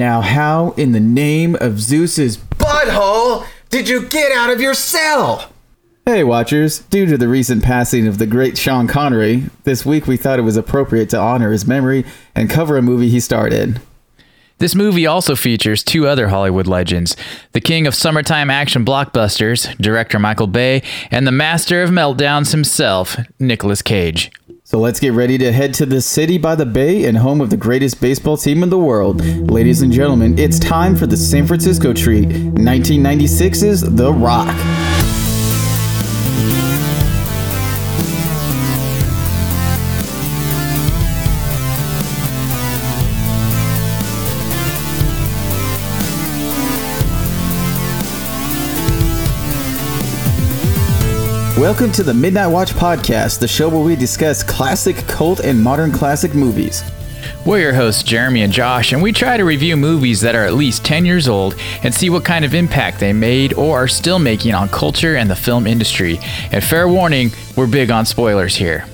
Now, how in the name of Zeus's butthole did you get out of your cell? Hey, watchers. Due to the recent passing of the great Sean Connery, this week we thought it was appropriate to honor his memory and cover a movie he starred in. This movie also features two other Hollywood legends the king of summertime action blockbusters, director Michael Bay, and the master of meltdowns himself, Nicolas Cage. So let's get ready to head to the city by the bay and home of the greatest baseball team in the world. Ladies and gentlemen, it's time for the San Francisco treat 1996's The Rock. Welcome to the Midnight Watch Podcast, the show where we discuss classic, cult, and modern classic movies. We're your hosts, Jeremy and Josh, and we try to review movies that are at least 10 years old and see what kind of impact they made or are still making on culture and the film industry. And fair warning, we're big on spoilers here.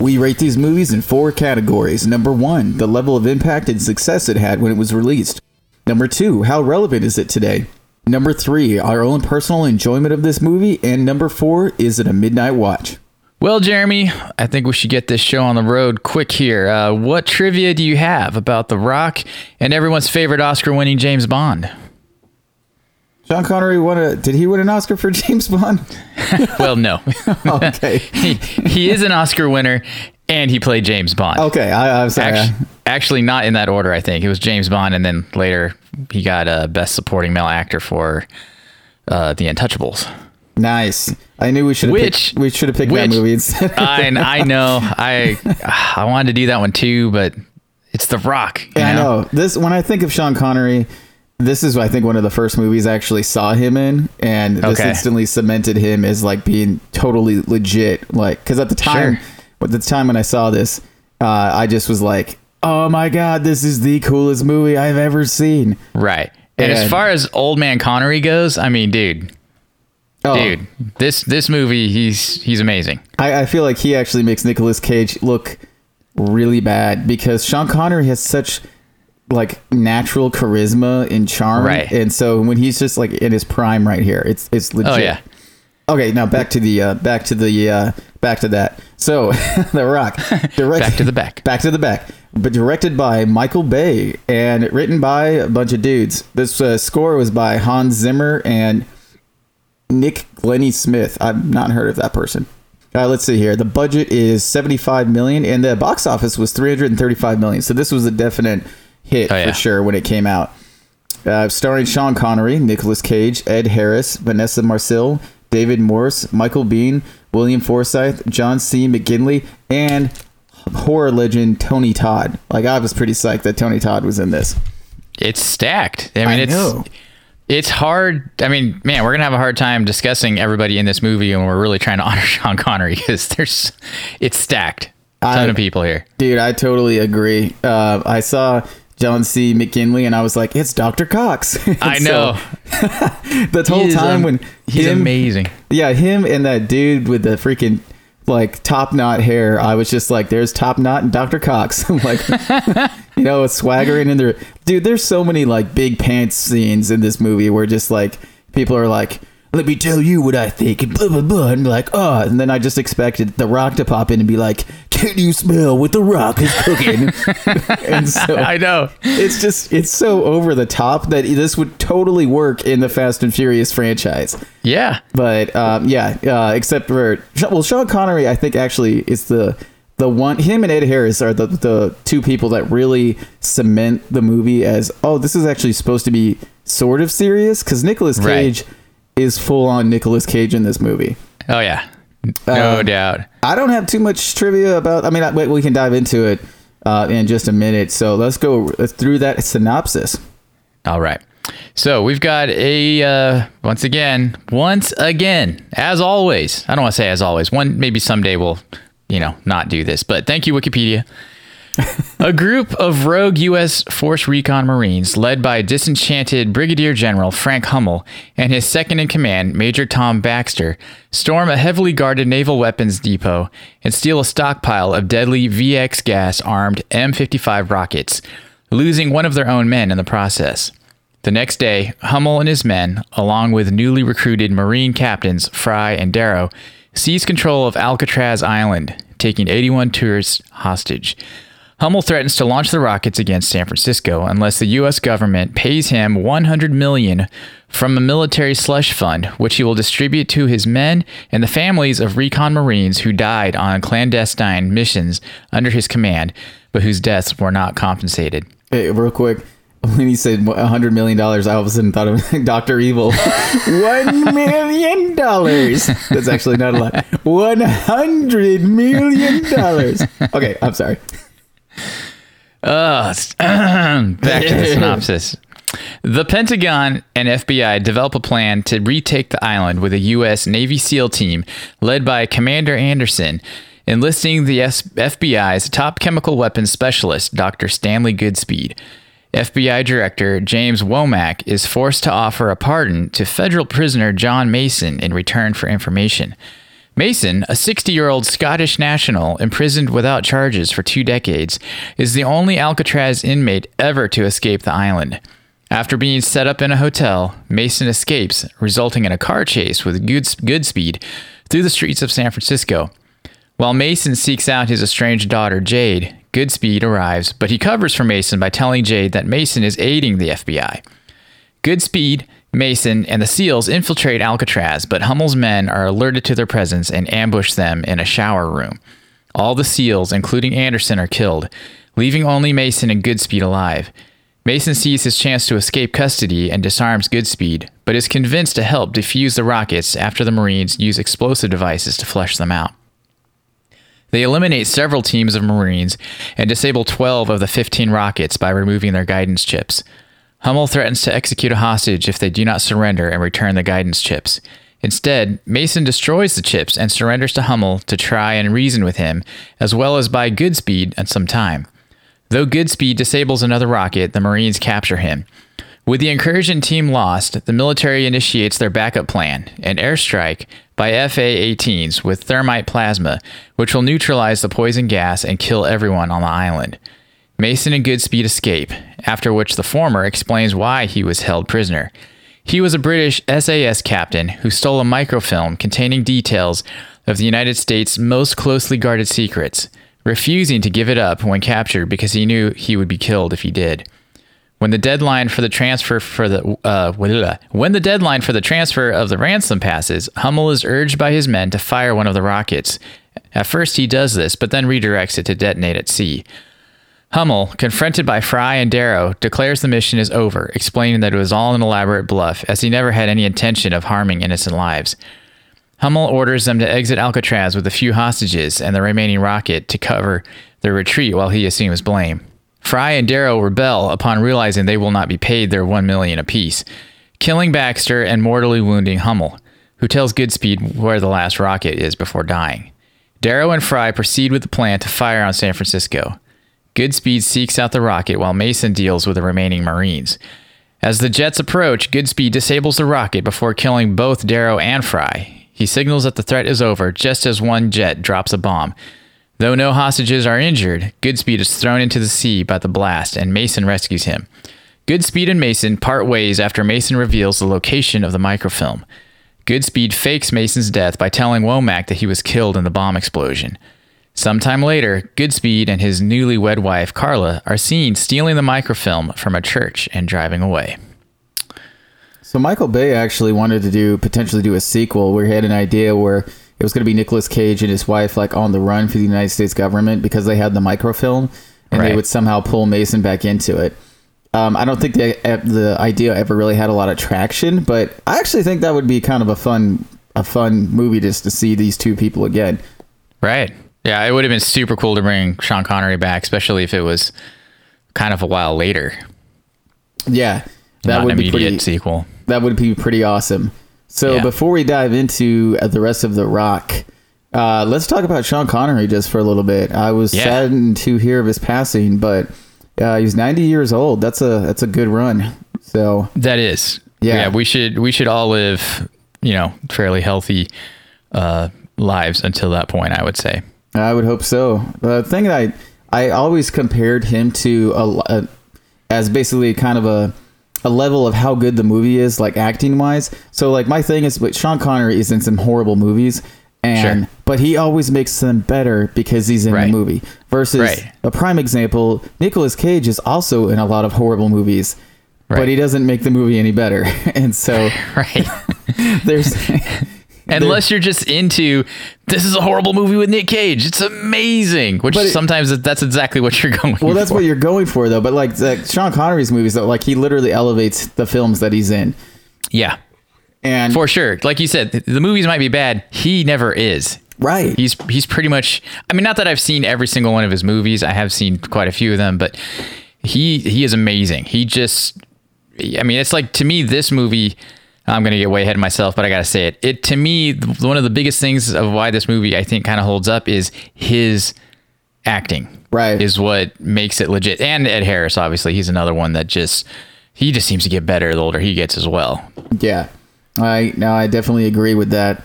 We rate these movies in four categories. Number one, the level of impact and success it had when it was released. Number two, how relevant is it today? Number three, our own personal enjoyment of this movie. And number four, is it a midnight watch? Well, Jeremy, I think we should get this show on the road quick here. Uh, what trivia do you have about The Rock and everyone's favorite Oscar winning James Bond? Sean Connery won a. Did he win an Oscar for James Bond? well, no. okay. he, he is an Oscar winner and he played James Bond. Okay, I, I'm sorry. Actually, actually, not in that order. I think it was James Bond, and then later he got a Best Supporting Male Actor for uh, The Untouchables. Nice. I knew we should have Which- picked, we should have picked which- that movie instead. I I know I I wanted to do that one too, but it's The Rock. Yeah, I know. This when I think of Sean Connery, this is I think one of the first movies I actually saw him in, and this Okay. instantly cemented him as like being totally legit. Like because at the time, Sure. at the time when I saw this, uh, I just was like, "Oh my god, this is the coolest movie I've ever seen." Right. And as far as Old Man Connery goes, I mean, dude, Oh, dude, this this movie, he's he's amazing. I, I feel like he actually makes Nicolas Cage look really bad because Sean Connery has such like natural charisma and charm, Right. And so when he's just like in his prime right here, it's it's legit. Oh yeah. Okay, now back to the uh, back to the uh, back to that. So, The Rock, direct, Back to the back. back to the back, but directed by Michael Bay and written by a bunch of dudes. This uh, score was by Hans Zimmer and Nick Glennie Smith. I've not heard of that person. Uh, let's see here. The budget is 75 million, and the box office was 335 million. So this was a definite hit Oh, yeah. for sure when it came out. Uh, starring Sean Connery, Nicolas Cage, Ed Harris, Vanessa Marcil, David Morse, Michael Biehn, William Forsythe, John C. McGinley, and horror legend Tony Todd. Like I was pretty psyched that Tony Todd was in this. It's stacked. I mean, I it's know. it's hard. I mean, man, we're gonna have a hard time discussing everybody in this movie, and we're really trying to honor Sean Connery because there's it's stacked. A Ton I- of people here. Dude, I totally agree. Uh, I saw John C. McGinley, and I was like, "It's Doctor Cox." I know. the whole time um, when he's him, amazing. Yeah, him and that dude with the freaking like top knot hair. I was just like, "There's top knot and Doctor Cox." I'm like, you know, swaggering in there. Dude, there's so many like big pants scenes in this movie where just like people are like. Let me tell you what I think, and blah blah blah, and like, oh, and then I just expected the Rock to pop in and be like, "Can you smell what the Rock is cooking?" and so I know. it's just it's so over the top that this would totally work in the Fast and Furious franchise. Yeah. But um, yeah, uh, except for well, Sean Connery, I think actually is the the one. Him and Ed Harris are the the two people that really cement the movie as oh, this is actually supposed to be sort of serious because Nicolas Right. Is full on Nicolas Cage in this movie. Oh yeah. No Um, doubt. I don't have too much trivia about. I mean, I, we can dive into it uh, in just a minute. So let's go through that synopsis. All right. So we've got a uh, once again, once again, as always. I don't want to say as always. One maybe someday we'll, you know, not do this. But thank you, Wikipedia. a group of rogue U.S. Force Recon Marines, led by disenchanted Brigadier General Frank Hummel and his second in command, Major Tom Baxter, storm a heavily guarded naval weapons depot and steal a stockpile of deadly VX gas armed M55 rockets. losing one of their own men in the process. The next day, Hummel and his men, along with newly recruited Marine captains Fry and Darrow, seize control of Alcatraz Island, taking 81 tourists hostage. Hummel threatens to launch the rockets against San Francisco unless the U.S. government pays him 100 million from a military slush fund, which he will distribute to his men and the families of recon Marines who died on clandestine missions under his command, but whose deaths were not compensated. Hey, real quick. When he said $100 million, I all of a sudden thought of Dr. Evil. $1 million. That's actually not a lot. $100 million. Okay, I'm sorry. Uh, back to the synopsis. The Pentagon and FBI develop a plan to retake the island with a U.S. Navy SEAL team led by Commander Anderson, enlisting the FBI's top chemical weapons specialist, Dr. Stanley Goodspeed. FBI Director James Womack is forced to offer a pardon to federal prisoner John Mason in return for information. Mason, a 60 year old Scottish national imprisoned without charges for two decades, is the only Alcatraz inmate ever to escape the island. After being set up in a hotel, Mason escapes, resulting in a car chase with Goodspeed through the streets of San Francisco. While Mason seeks out his estranged daughter, Jade, Goodspeed arrives, but he covers for Mason by telling Jade that Mason is aiding the FBI. Goodspeed Mason and the SEALs infiltrate Alcatraz, but Hummel's men are alerted to their presence and ambush them in a shower room. All the SEALs, including Anderson, are killed, leaving only Mason and Goodspeed alive. Mason sees his chance to escape custody and disarms Goodspeed, but is convinced to help defuse the rockets after the Marines use explosive devices to flush them out. They eliminate several teams of Marines and disable 12 of the 15 rockets by removing their guidance chips. Hummel threatens to execute a hostage if they do not surrender and return the guidance chips. Instead, Mason destroys the chips and surrenders to Hummel to try and reason with him, as well as buy Goodspeed and some time. Though Goodspeed disables another rocket, the Marines capture him. With the incursion team lost, the military initiates their backup plan an airstrike by FA 18s with thermite plasma, which will neutralize the poison gas and kill everyone on the island. Mason and Goodspeed escape, after which the former explains why he was held prisoner. He was a British SAS captain who stole a microfilm containing details of the United States' most closely guarded secrets, refusing to give it up when captured because he knew he would be killed if he did. When the deadline for the transfer for the uh, when the deadline for the transfer of the ransom passes, Hummel is urged by his men to fire one of the rockets. At first, he does this, but then redirects it to detonate at sea. Hummel, confronted by Fry and Darrow, declares the mission is over, explaining that it was all an elaborate bluff, as he never had any intention of harming innocent lives. Hummel orders them to exit Alcatraz with a few hostages and the remaining rocket to cover their retreat while he assumes blame. Fry and Darrow rebel upon realizing they will not be paid their one million apiece, killing Baxter and mortally wounding Hummel, who tells Goodspeed where the last rocket is before dying. Darrow and Fry proceed with the plan to fire on San Francisco. Goodspeed seeks out the rocket while Mason deals with the remaining Marines. As the jets approach, Goodspeed disables the rocket before killing both Darrow and Fry. He signals that the threat is over just as one jet drops a bomb. Though no hostages are injured, Goodspeed is thrown into the sea by the blast and Mason rescues him. Goodspeed and Mason part ways after Mason reveals the location of the microfilm. Goodspeed fakes Mason's death by telling Womack that he was killed in the bomb explosion. Sometime later, Goodspeed and his newlywed wife, Carla, are seen stealing the microfilm from a church and driving away. So Michael Bay actually wanted to do potentially do a sequel where he had an idea where it was going to be Nicolas Cage and his wife like on the run for the United States government because they had the microfilm and right. they would somehow pull Mason back into it. Um, I don't think the the idea ever really had a lot of traction, but I actually think that would be kind of a fun a fun movie just to see these two people again. Right. Yeah, it would have been super cool to bring Sean Connery back, especially if it was kind of a while later. Yeah, that Not would be pretty sequel. That would be pretty awesome. So yeah. before we dive into uh, the rest of the Rock, uh, let's talk about Sean Connery just for a little bit. I was yeah. saddened to hear of his passing, but uh, he's 90 years old. That's a that's a good run. So that is, yeah. yeah we should we should all live, you know, fairly healthy uh, lives until that point. I would say. I would hope so. The thing that I I always compared him to a, a as basically kind of a a level of how good the movie is, like acting wise. So like my thing is, but Sean Connery is in some horrible movies, and Sure. but he always makes them better because he's in Right. the movie. Versus Right. a prime example, Nicolas Cage is also in a lot of horrible movies. Right. But he doesn't make the movie any better, and so Right. there's Unless you're just into this is a horrible movie with Nick Cage. It's amazing. Which it- sometimes that's exactly what you're going for. Well, that's for. what you're going for, though. But like, like Sean Connery's movies, though, like he literally elevates the films that he's in, yeah. and For sure. Like you said, the movies might be bad. He never is. right, He's he's pretty much I mean not that I've seen every single one of his movies. I have seen quite a few of them, but he he is amazing. He just I mean it's like to me this movie I'm going to get way ahead of myself, but I got to say it. It to me one of the biggest things of why this movie I think kind of holds up is his acting. Right. Is what makes it legit. And Ed Harris obviously, he's another one that just he just seems to get better the older he gets as well. yeah. I no, I definitely agree with that.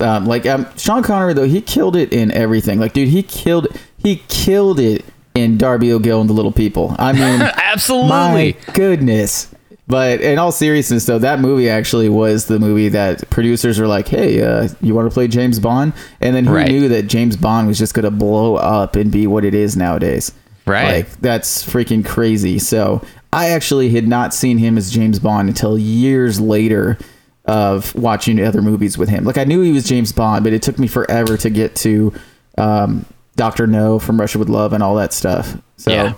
Um, like um, Sean Connery, though, he killed it in everything. Like, dude, he killed he killed it in Darby O'Gill and the Little People. I mean, Absolutely. my goodness. But in all seriousness, though, that movie actually was the movie that producers were like, "Hey, uh, you want to play James Bond?" And then who Right. knew that James Bond was just going to blow up and be what it is nowadays? Right. Like that's freaking crazy. So I actually had not seen him as James Bond until years later of watching other movies with him. Like I knew he was James Bond, but it took me forever to get to um, Doctor No from Russia with Love and all that stuff. So. Yeah.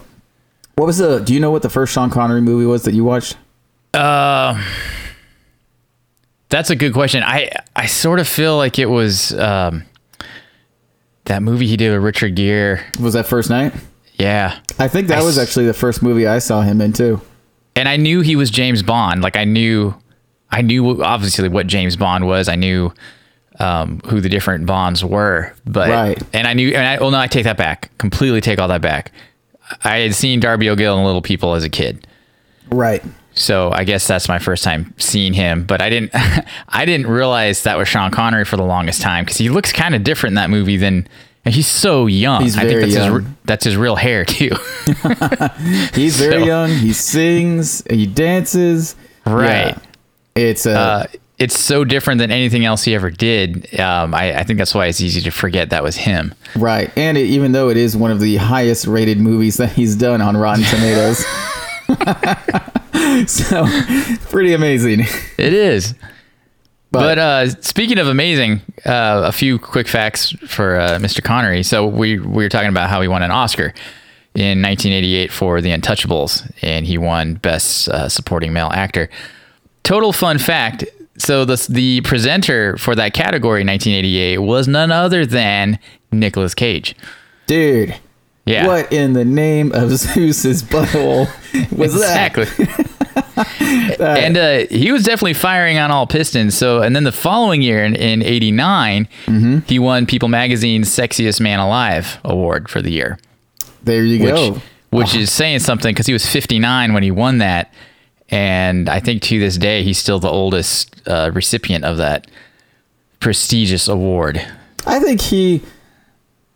What was the? Do you know what the first Sean Connery movie was that you watched? That's a good question. I I sort of feel like it was um, that movie he did with Richard Gere. Was that First Knight? Yeah, I think that I was actually the first movie I saw him in too. and I knew he was James Bond. Like I knew, I knew obviously what James Bond was. I knew um, who the different Bonds were, but Right. and I knew. And I, well, no, I take that back. Completely take all that back. I had seen Darby O'Gill and Little People as a kid. Right. So I guess that's my first time seeing him, but I didn't I didn't realize that was Sean Connery for the longest time because he looks kind of different in that movie than he's so young. He's I think very that's his young. re- that's his real hair too. He's very young. He sings. He dances. Right. Yeah. It's uh, uh, it's so different than anything else he ever did. Um, I, I think that's why it's easy to forget that was him. right, and it, even though it is one of the highest rated movies that he's done on Rotten Tomatoes, so pretty amazing. It is. But, But, uh, speaking of amazing, uh, a few quick facts for uh, Mr. Connery. So we we were talking about how he won an Oscar in 1988 for The Untouchables, and he won Best uh, Supporting Male Actor. Total fun fact: so the the presenter for that category in 1988 was none other than Nicolas Cage. dude, Yeah, what in the name of Zeus's butthole was that exactly. and uh, he was definitely firing on all pistons. So, and then the following year in, in '89, Mm-hmm. he won People Magazine's Sexiest Man Alive award for the year. There you which go. which is saying something because he was 59 when he won that, and I think to this day he's still the oldest uh, recipient of that prestigious award. I think he.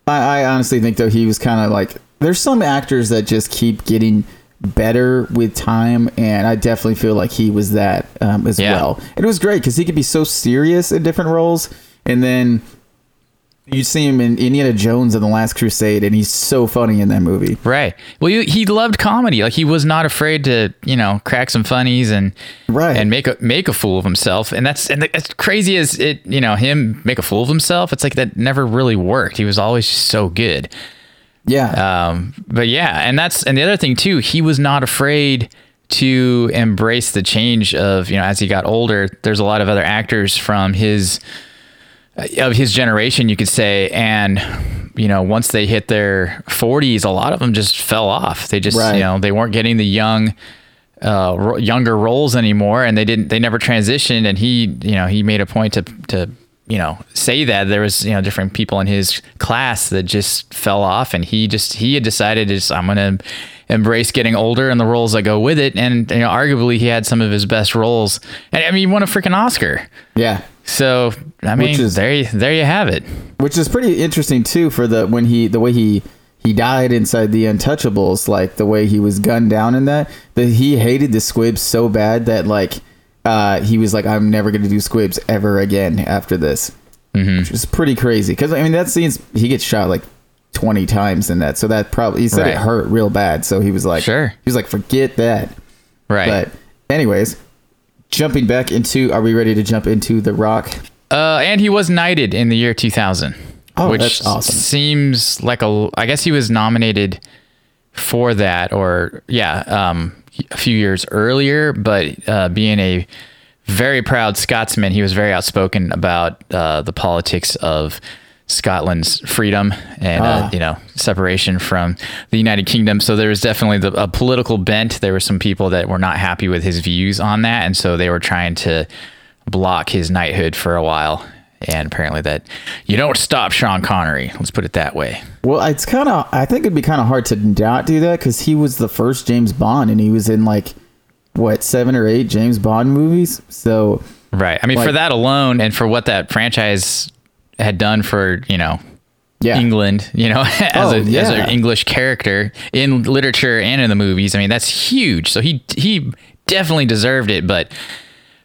I, I honestly think though he was kind of like there's some actors that just keep getting better with time, and I definitely feel like he was that um, as Yeah. well. And it was great because he could be so serious in different roles, and then you see him in Indiana Jones and the Last Crusade, and he's so funny in that movie. Right. Well, he, he loved comedy. Like he was not afraid to, you know, crack some funnies and Right. and make a make a fool of himself. And that's and as crazy as it, you know, him make a fool of himself. It's like that never really worked. He was always so good. Yeah, Um, but yeah, and that's and the other thing too. He was not afraid to embrace the change of you know as he got older. There's a lot of other actors from his of his generation, you could say, and you know, once they hit their 40s, a lot of them just fell off. They just, Right. you know, they weren't getting the young, uh, ro- younger roles anymore, and they didn't, they never transitioned. And he, you know, he made a point to, to, you know, say that there was, you know, different people in his class that just fell off, and he just, he had decided, just I'm gonna embrace getting older and the roles that go with it. And you know, arguably, he had some of his best roles, and I mean, he won a freaking Oscar. yeah. So I mean, is- there you, there you have it. which is pretty interesting too for the when he the way he he died inside the Untouchables, like the way he was gunned down in that. That he hated the squibs so bad that like uh, he was like, I'm never gonna do squibs ever again after this. Mm-hmm. Which is pretty crazy because I mean that scene's he gets shot like 20 times in that, so that probably he said Right. it hurt real bad. So he was like, Sure. he was like, forget that. Right. But anyways, jumping back into, are we ready to jump into The Rock? Uh, and he was knighted in the year 2000. Oh, which that's awesome. seems like a. I guess he was nominated for that, or yeah, um, a few years earlier. But uh, being a very proud Scotsman, he was very outspoken about uh, the politics of Scotland's freedom and uh, Ah. you know separation from the United Kingdom. So there was definitely the, a political bent. There were some people that were not happy with his views on that, and so they were trying to block his knighthood for a while. And apparently, that you don't stop Sean Connery. Let's put it that way. Well, it's kind of, I think it'd be kind of hard to not do that because he was the first James Bond and he was in like, what, seven or eight James Bond movies? So, Right. I mean, for that alone, and for what that franchise had done for you know yeah. England, you know, as, Oh, a, as an English character in literature and in the movies. I mean, that's huge. So he he definitely deserved it. But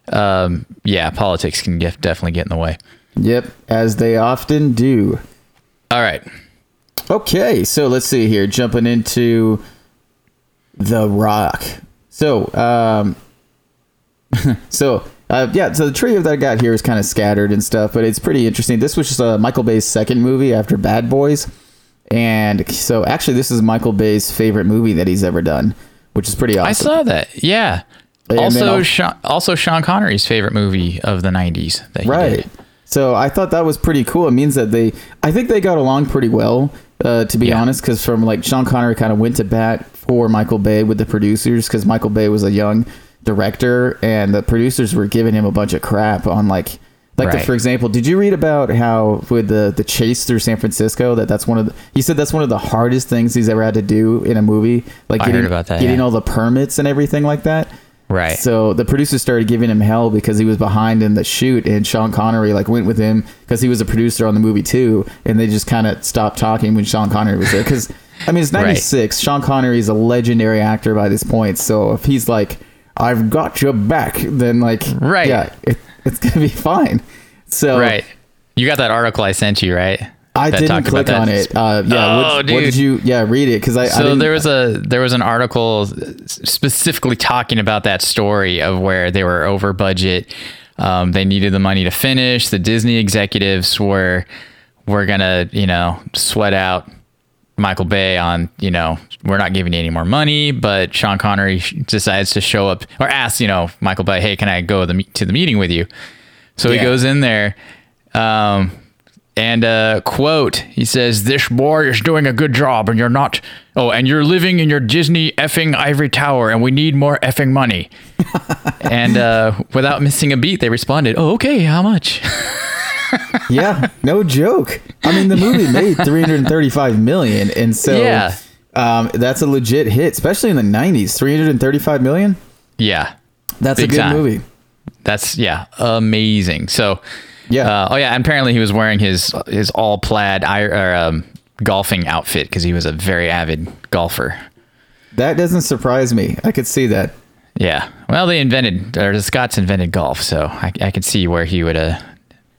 um, yeah, politics can get, definitely get in the way. Yep, as they often do. All right. Okay, so let's see here. Jumping into The Rock. So, um, so uh, yeah, so the trivia that I got here is kind of scattered and stuff, but it's pretty interesting. This was just uh, Michael Bay's second movie after Bad Boys, and so actually, this is Michael Bay's favorite movie that he's ever done, which is pretty awesome. I saw that. Yeah. And also, Sean, also Sean Connery's favorite movie of the '90s. That he right. did. So I thought that was pretty cool. It means that they, I think they got along pretty well, uh, to be Yeah. honest. Because from like Sean Connery kind of went to bat for Michael Bay with the producers because Michael Bay was a young director and the producers were giving him a bunch of crap on like. Like the, for example, did you read about how with the the chase through San Francisco that that's one of the he said that's one of the hardest things he's ever had to do in a movie like getting, about that, getting yeah. all the permits and everything like that. Right. So the producers started giving him hell because he was behind in the shoot, and Sean Connery like went with him because he was a producer on the movie too, and they just kind of stopped talking when Sean Connery was there. Because I mean, it's Right. '96. Sean Connery is a legendary actor by this point, so if he's like, "I've got your back," then like, Right. yeah, it, it's gonna be fine. So right. You got that article I sent you, right? I That didn't click on it. Uh, yeah, Oh, what, what did dude. you? Yeah, read it because I. I so didn't- there was a there was an article specifically talking about that story of where they were over budget. Um, they needed the money to finish. The Disney executives were were gonna you know sweat out Michael Bay on you know we're not giving you any more money, but Sean Connery decides to show up or asks you know Michael Bay, hey, can I go to the, to the meeting with you? So he goes in there. Um, and uh, quote, he says, "This boy is doing a good job, and you're not. Oh, and you're living in your Disney effing ivory tower, and we need more effing money." and uh, without missing a beat, they responded, "Oh, okay. How much?" yeah, no joke. I mean, the movie made 335 million, and so Yeah. um, that's a legit hit, especially in the 90s. 335 million. yeah, That's Big a good time. movie. that's yeah, amazing. So, Yeah. uh, oh yeah, and apparently he was wearing his his all plaid or, um, golfing outfit because he was a very avid golfer. That doesn't surprise me. I could see that. Yeah. Well, they invented, or the Scots invented golf, so I, I could see where he would uh,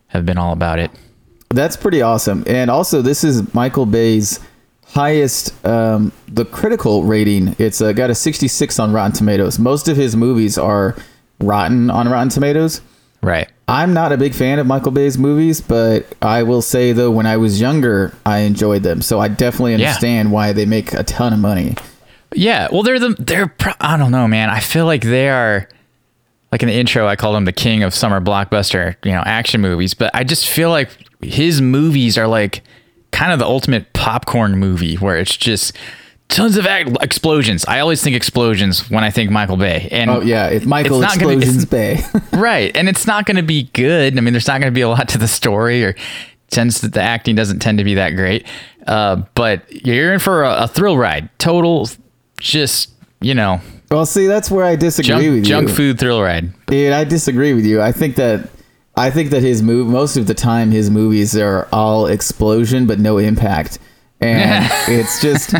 have been all about it. That's pretty awesome. And also, this is Michael Bay's highest, um, the critical rating. It's uh, got a 66 on Rotten Tomatoes. Most of his movies are rotten on Rotten Tomatoes. Right. I'm not a big fan of Michael Bay's movies, but I will say though, when I was younger, I enjoyed them. So I definitely Yeah. understand why they make a ton of money. Yeah. Well, they're the they're pro- I don't know, man. I feel like they are like in the intro. I called him the king of summer blockbuster, you know, action movies. But I just feel like his movies are like kind of the ultimate popcorn movie, where it's just tons of act- explosions. I always think explosions when I think Michael Bay. And Oh yeah, it's Michael gonna- Explosions it's- Bay. right and it's not going to be good i mean there's not going to be a lot to the story or tends that the acting doesn't tend to be that great uh, but you're in for a, a thrill ride total just you know well, see, that's where I disagree junk, with you. junk food thrill ride Dude, I disagree with you. I think that I think that his move most of the time his movies are all explosion but no impact. and it's just,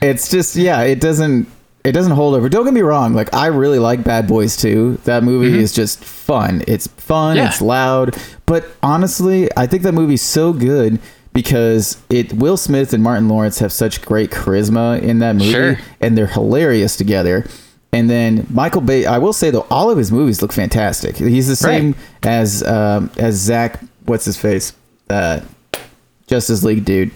it's just, yeah, it doesn't, it doesn't hold over. Don't get me wrong, like I really like Bad Boys 2. That movie is just fun. It's fun. Yeah. It's loud. But honestly, I think that movie's so good because it Will Smith and Martin Lawrence have such great charisma in that movie, Sure. and they're hilarious together. And then Michael Bay, I will say though, all of his movies look fantastic. He's the same as um, as Zach. What's his face? Uh, Justice League dude.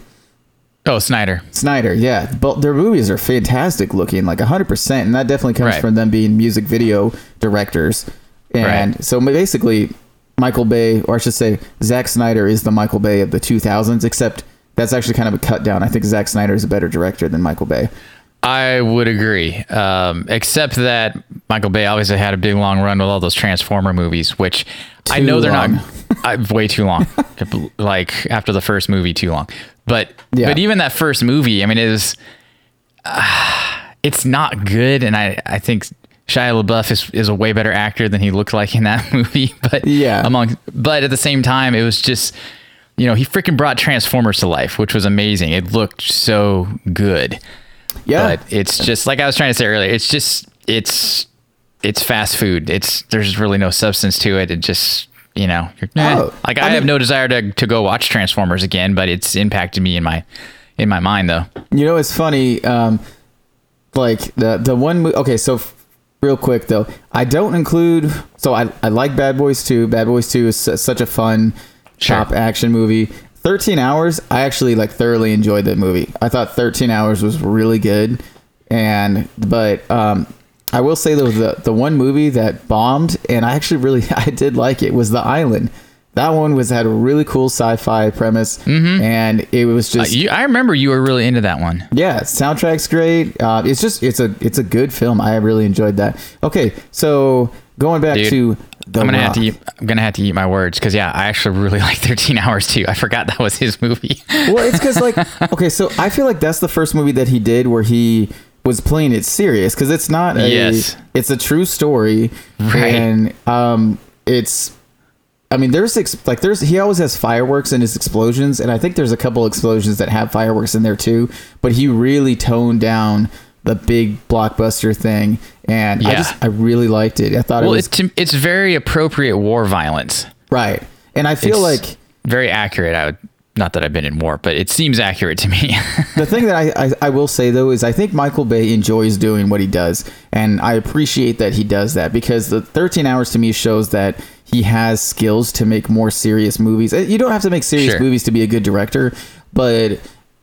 Oh, Snyder. Snyder, yeah, but their movies are fantastic looking, like hundred percent, and that definitely comes Right. from them being music video directors. And Right. so basically, Michael Bay, or I should say, Zack Snyder is the Michael Bay of the two thousands. Except that's actually kind of a cut down. I think Zack Snyder is a better director than Michael Bay. I would agree. Um, except that Michael Bay obviously had a big long run with all those Transformer movies, which I Too know they're long. not I, way too long. like after the first movie, too long. But Yeah. but even that first movie, I mean, it was uh, it's not good, and I I think Shia LaBeouf is, is a way better actor than he looked like in that movie. But Yeah. among but at the same time, it was just you know he freaking brought Transformers to life, which was amazing. It looked so good Yeah, but it's just like I was trying to say earlier. It's just it's it's fast food. It's there's really no substance to it. It just you know you're, eh. Oh, like I I, have no desire to to go watch Transformers again, but it's impacted me in my in my mind though. You know, it's funny. Um, like the the one. Okay, so f- real quick though, I don't include. So I I like Bad Boys 2. Bad Boys 2 is su- such a fun Sure. action movie. 13 hours. I actually like thoroughly enjoyed that movie. I thought 13 hours was really good, and but um. I will say though the the one movie that bombed and I actually really I did like it was The Island. That one was had a really cool sci-fi premise and it was Uh, just you, I remember you were really into that one. yeah, soundtrack's great. Uh, it's just it's a it's a good film. I really enjoyed that. Okay, so going back Dude, to the I'm gonna have to eat, I'm gonna have to eat my words because yeah, I actually really like 13 Hours too. I forgot that was his movie. well, it's because like okay, so I feel like that's the first movie that he did where he was playing it serious because it's not a Yes. it's a true story Right. and um it's I mean, there's ex- like there's he always has fireworks in his explosions, and I think there's a couple explosions that have fireworks in there too. But he really toned down the big blockbuster thing, and I Yeah. just I really liked it. I thought well, it was it's it's very appropriate war violence. right, and I feel It's like very accurate. I would not that I've been in war, but it seems accurate to me. the thing that I, I I will say though is I think Michael Bay enjoys doing what he does, and I appreciate that he does that because the 13 hours to me shows that he has skills to make more serious movies. Uh, You don't have to make serious Sure. movies to be a good director, but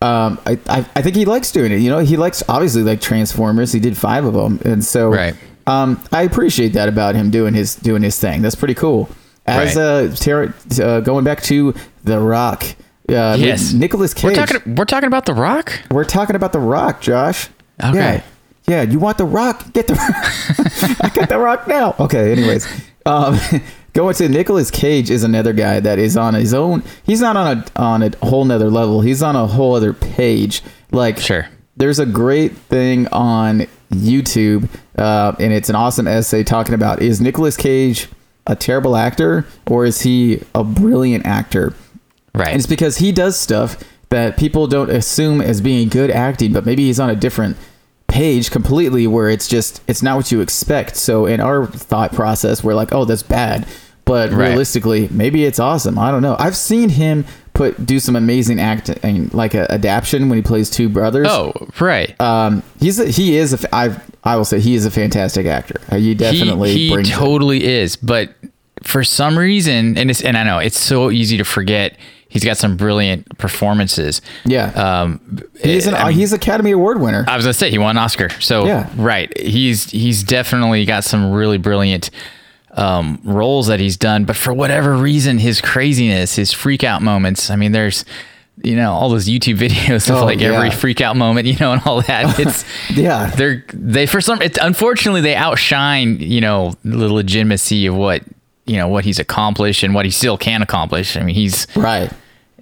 um, I, I I think he likes doing it. You know, he likes obviously like Transformers. He did five of them, and so Right. um, I appreciate that about him doing his doing his thing. That's pretty cool. As Right. uh, Tara, uh, going back to The Rock. Uh, Yes. Nicolas Cage. we're talking we're talking about The Rock. We're talking about the Rock, Josh. Okay. Yeah. Yeah, you want the Rock? Get the. I got the Rock now. Okay. Anyways, um, going to Nicolas Cage is another guy that is on his own. He's not on a on a whole nother level. He's on a whole other page. Like Sure. there's a great thing on YouTube, uh, and it's an awesome essay talking about is Nicolas Cage a terrible actor or is he a brilliant actor? Right. And it's because he does stuff that people don't assume as being good acting, but maybe he's on a different page completely where it's just it's not what you expect. So in our thought process, we're like, oh, that's bad. But Right. realistically, maybe it's awesome. I don't know. I've seen him put do some amazing acting, like a adaptation when he plays two brothers. oh, right. Um, he's a, he is a I I will say he is a fantastic actor. He definitely he, he totally is but for some reason and it's and i know it's so easy to forget he's got some brilliant performances Yeah. um he's an I mean, he's Academy Award winner. I was gonna say he won an Oscar. So Yeah. right, he's he's definitely got some really brilliant um, roles that he's done. But for whatever reason, his craziness, his freak out moments. I mean, there's you know all those YouTube videos of Oh, like every yeah. freak out moment, you know, and all that. It's Yeah. they're they for some. It's unfortunately they outshine you know the legitimacy of what you know what he's accomplished and what he still can accomplish. I mean, he's Right.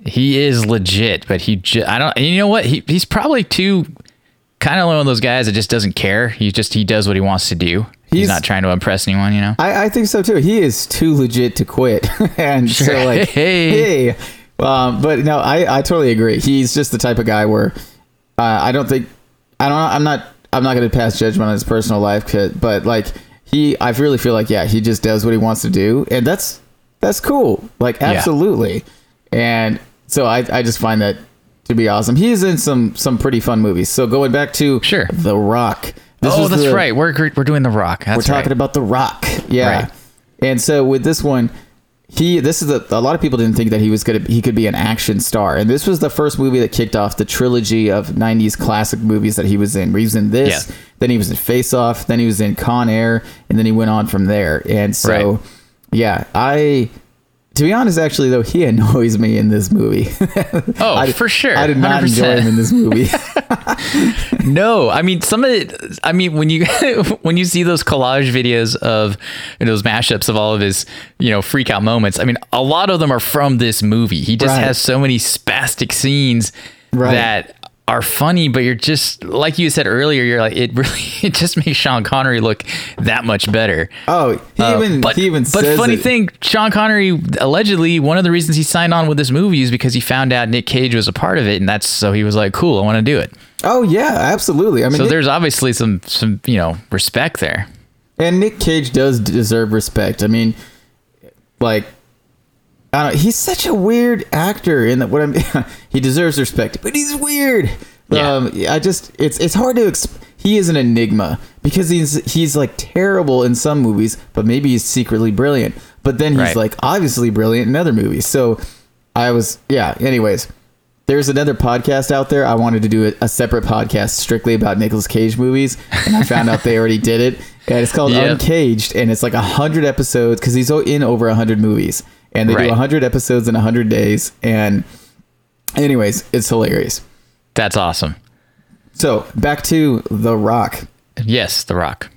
He is legit, but he ju- I don't. You know what? He he's probably too kind of one of those guys that just doesn't care. He just he does what he wants to do. He's, He's- not trying to impress anyone. You know. I, I think so too. He is too legit to quit, and so like, Hey. hey, Um, but no, I, I totally agree. He's just the type of guy where uh, I don't think I don't I'm not I'm not going to pass judgment on his personal life, but like he I really feel like yeah he just does what he wants to do, and that's that's cool. Like absolutely, and so I I just find that to be awesome. He's in some some pretty fun movies. So going back to Sure. The Rock. This oh, that's the- right. We're we're doing the Rock. That's we're talking right. about The Rock. Yeah. Right. And so with this one, he this is a, a lot of people didn't think that he was gonna he could be an action star, and this was the first movie that kicked off the trilogy of '90s classic movies that he was in. He was in this, Yeah. then he was in Face Off, then he was in Con Air, and then he went on from there. And so, Right. yeah, I. To be honest, actually, though, he annoys me in this movie. Oh, I- for sure. I did not enjoy 100%. him in this movie. No, I mean some of it. I mean when you when you see those collage videos of you know, those mashups of all of his you know freak out moments. I mean a lot of them are from this movie. He just Right. has so many spastic scenes Right. that are funny, but you're just like you said earlier. You're like it really it just makes Sean Connery look that much better. Oh, he Uh, even but, he even but funny it. thing, Sean Connery allegedly one of the reasons he signed on with this movie is because he found out Nick Cage was a part of it, and that's so he was like, "Cool, I want to do it." Oh yeah, absolutely. I mean, So Nick- there's obviously some some you know respect there. And Nick Cage does deserve respect. I mean, like, I don't. He's such a weird actor, in that what I'm. he deserves respect, but he's weird. Yeah. Um, I just it's it's hard to. Exp- he is an enigma because he's he's like terrible in some movies, but maybe he's secretly brilliant. But then he's Right. like obviously brilliant in other movies. So I was yeah. Anyways, there's another podcast out there. I wanted to do a, a separate podcast strictly about Nicolas Cage movies, and I found out they already did it. And it's called Yeah. Uncaged, and it's like a hundred episodes because he's in over a hundred movies, and they Right. do a hundred episodes in a hundred days. And anyways, it's hilarious. That's awesome. So back to The Rock. Yes, The Rock.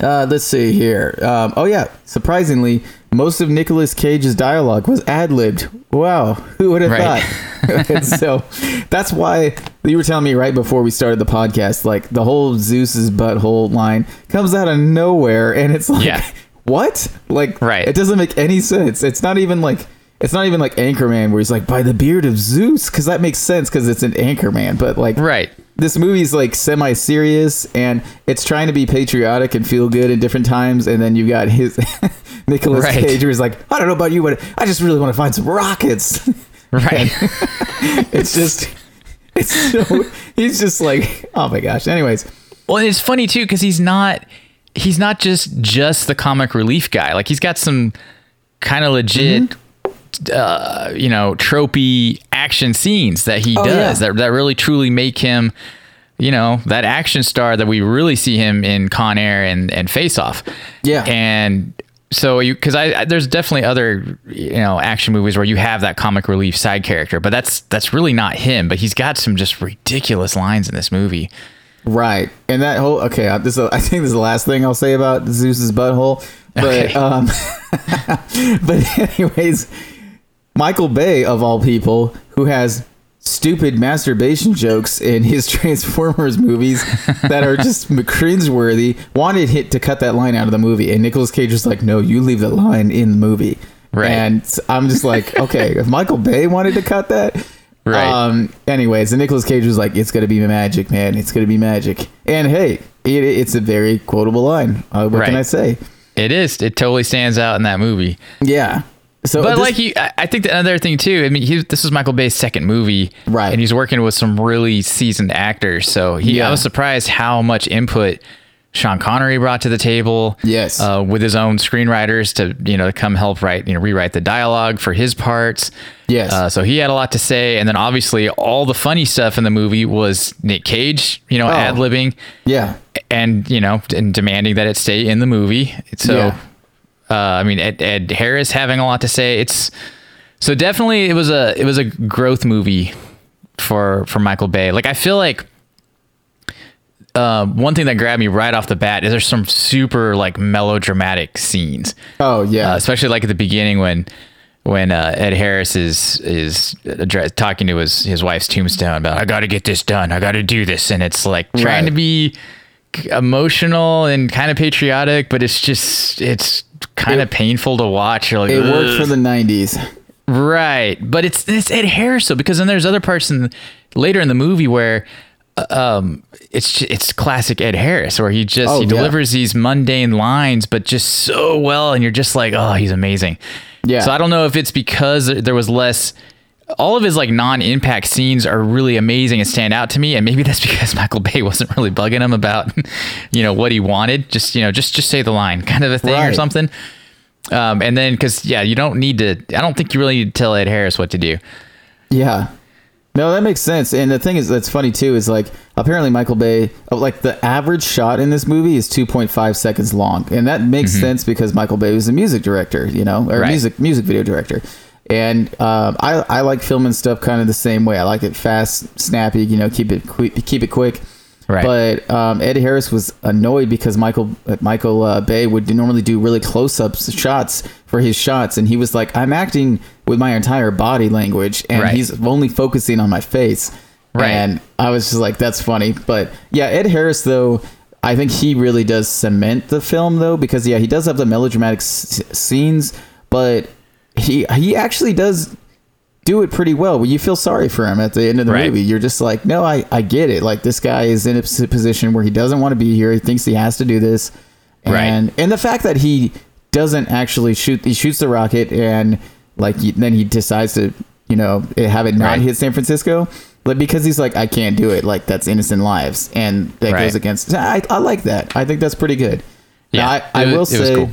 Uh, let's see here. Um, oh yeah, surprisingly, most of Nicolas Cage's dialogue was ad libbed. Wow, who would have Right. thought? and so that's why you were telling me right before we started the podcast, like the whole Zeus's butthole line comes out of nowhere, and it's like, Yeah. what? Like, Right. It doesn't make any sense. It's not even like. It's not even like Anchorman where he's like by the beard of Zeus because that makes sense because it's an Anchorman, but like Right. this movie's like semi serious and it's trying to be patriotic and feel good at different times and then you got his Nicolas Right. Cage who's like I don't know about you but I just really want to find some rockets Right. it's just it's so he's just like oh my gosh anyways well, it's funny too because he's not he's not just just the comic relief guy. Like he's got some kind of legit. Mm-hmm. Uh, you know, tropey action scenes that he Oh, does yeah. that that really truly make him, you know, that action star that we really see him in Con Air and and Face Off. Yeah. and so you because I, I there's definitely other you know action movies where you have that comic relief side character, but that's that's really not him. But he's got some just ridiculous lines in this movie. Right and that whole okay this is, I think this is the last thing I'll say about Zeus's butthole but Okay. um but anyways Michael Bay of all people who has stupid masturbation jokes in his Transformers movies that are just cringeworthy wanted hit to cut that line out of the movie and Nicolas Cage was like no you leave the line in the movie Right. and I'm just like okay if Michael Bay wanted to cut that Right. um anyways and Nicolas Cage was like it's gonna be magic man it's gonna be magic and hey it, it's a very quotable line uh, what can I say It is. It totally stands out in that movie. yeah so But this- like you, I think the other thing too. I mean, he, this is Michael Bay's second movie, Right. And he's working with some really seasoned actors. So he, Yeah. I was surprised how much input Sean Connery brought to the table. Yes. uh, with his own screenwriters to you know to come help write you know rewrite the dialogue for his parts. Yes. Uh, so he had a lot to say, and then obviously all the funny stuff in the movie was Nick Cage, you know, Oh. ad libbing yeah and you know and demanding that it stay in the movie so Yeah. uh, i mean ed, ed harris having a lot to say it's so definitely it was a it was a growth movie for for michael bay like i feel like uh, one thing that grabbed me right off the bat is there's some super like melodramatic scenes oh yeah uh, especially like at the beginning when when uh, Ed Harris is is address, talking to his his wife's tombstone about I got to get this done, I got to do this, and it's like trying Right. to be emotional and kind of patriotic, but it's just it's kind of painful to watch. Like, It worked for the '90s. Right, but it's it's Ed Harris though, because then there's other parts in later in the movie where um it's it's classic Ed Harris where he just Oh, he yeah. delivers these mundane lines but just so well and you're just like oh he's amazing. Yeah. So I don't know if it's because there was less all of his like non-impact scenes are really amazing and stand out to me and maybe that's because Michael Bay wasn't really bugging him about you know what he wanted just you know just just say the line kind of a thing or something um, and then because yeah you don't need to I don't think you really need to tell Ed Harris what to do Yeah. No, that makes sense. And the thing is, that's funny too, is like apparently Michael Bay, uh, like the average shot in this movie is 2.5 seconds long. And that makes sense because Michael Bay was a music director, you know, or Mm-hmm. Right. music, music video director. And um, I, I like filming stuff kind of the same way. I like it fast, snappy, you know, keep it quick, keep it quick. Right. But um, Ed Harris was annoyed because Michael Michael uh, Bay would normally do really close up shots for his shots, and he was like, "I'm acting with my entire body language, and Right. he's only focusing on my face." Right. And I was just like, "That's funny." But yeah, Ed Harris though. I think he really does cement the film though because yeah he does have the melodramatic s- scenes but he he actually does do it pretty well. Well, you feel sorry for him at the end of the Right. movie. You're just like, no, I, I get it. Like this guy is in a position where he doesn't want to be here. He thinks he has to do this, Right. and and the fact that he doesn't actually shoot, he shoots the rocket, and like then he decides to, you know, eh, have it not Right. hit San Francisco. But because he's like, I can't do it. Like that's innocent lives, and that Right. goes against. I, I like that. I think that's pretty good. Yeah, Now, I, I will was say. cool.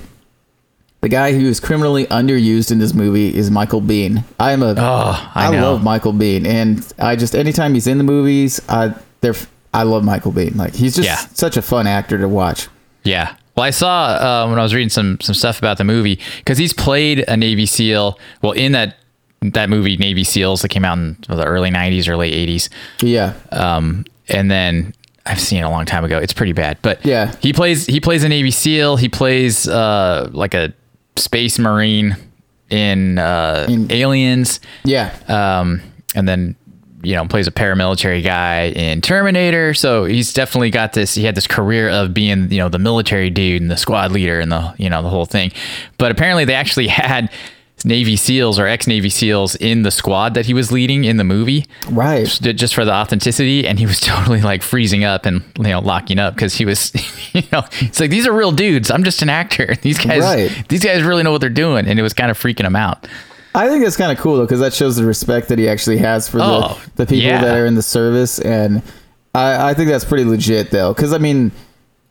The guy who is criminally underused in this movie is Michael Biehn. I am a Oh, I I, love Michael Biehn, and I just anytime he's in the movies, I they're I love Michael Biehn. Like he's just Yeah. such a fun actor to watch. Yeah. Well, I saw uh, when I was reading some some stuff about the movie because he's played a Navy SEAL. Well, in that that movie Navy SEALs that came out in the early '90s or late '80s, Yeah, um, and then I've seen it a long time ago. It's pretty bad, but Yeah. he plays he plays a Navy SEAL. He plays uh, like a space marine in, uh, In- Aliens, yeah, um, and then you know plays a paramilitary guy in Terminator. So he's definitely got this. He had this career of being you know the military dude and the squad leader and the you know the whole thing. But apparently they actually had Navy SEAls or ex Navy SEAls in the squad that he was leading in the movie right. just for the authenticity and he was totally like freezing up and you know locking up because he was you know it's like these are real dudes i'm just an actor these guys Right. these guys really know what they're doing and it was kind of freaking him out I think that's kind of cool though because that shows the respect that he actually has for Oh, the the people yeah. that are in the service, and I I think that's pretty legit though because I mean,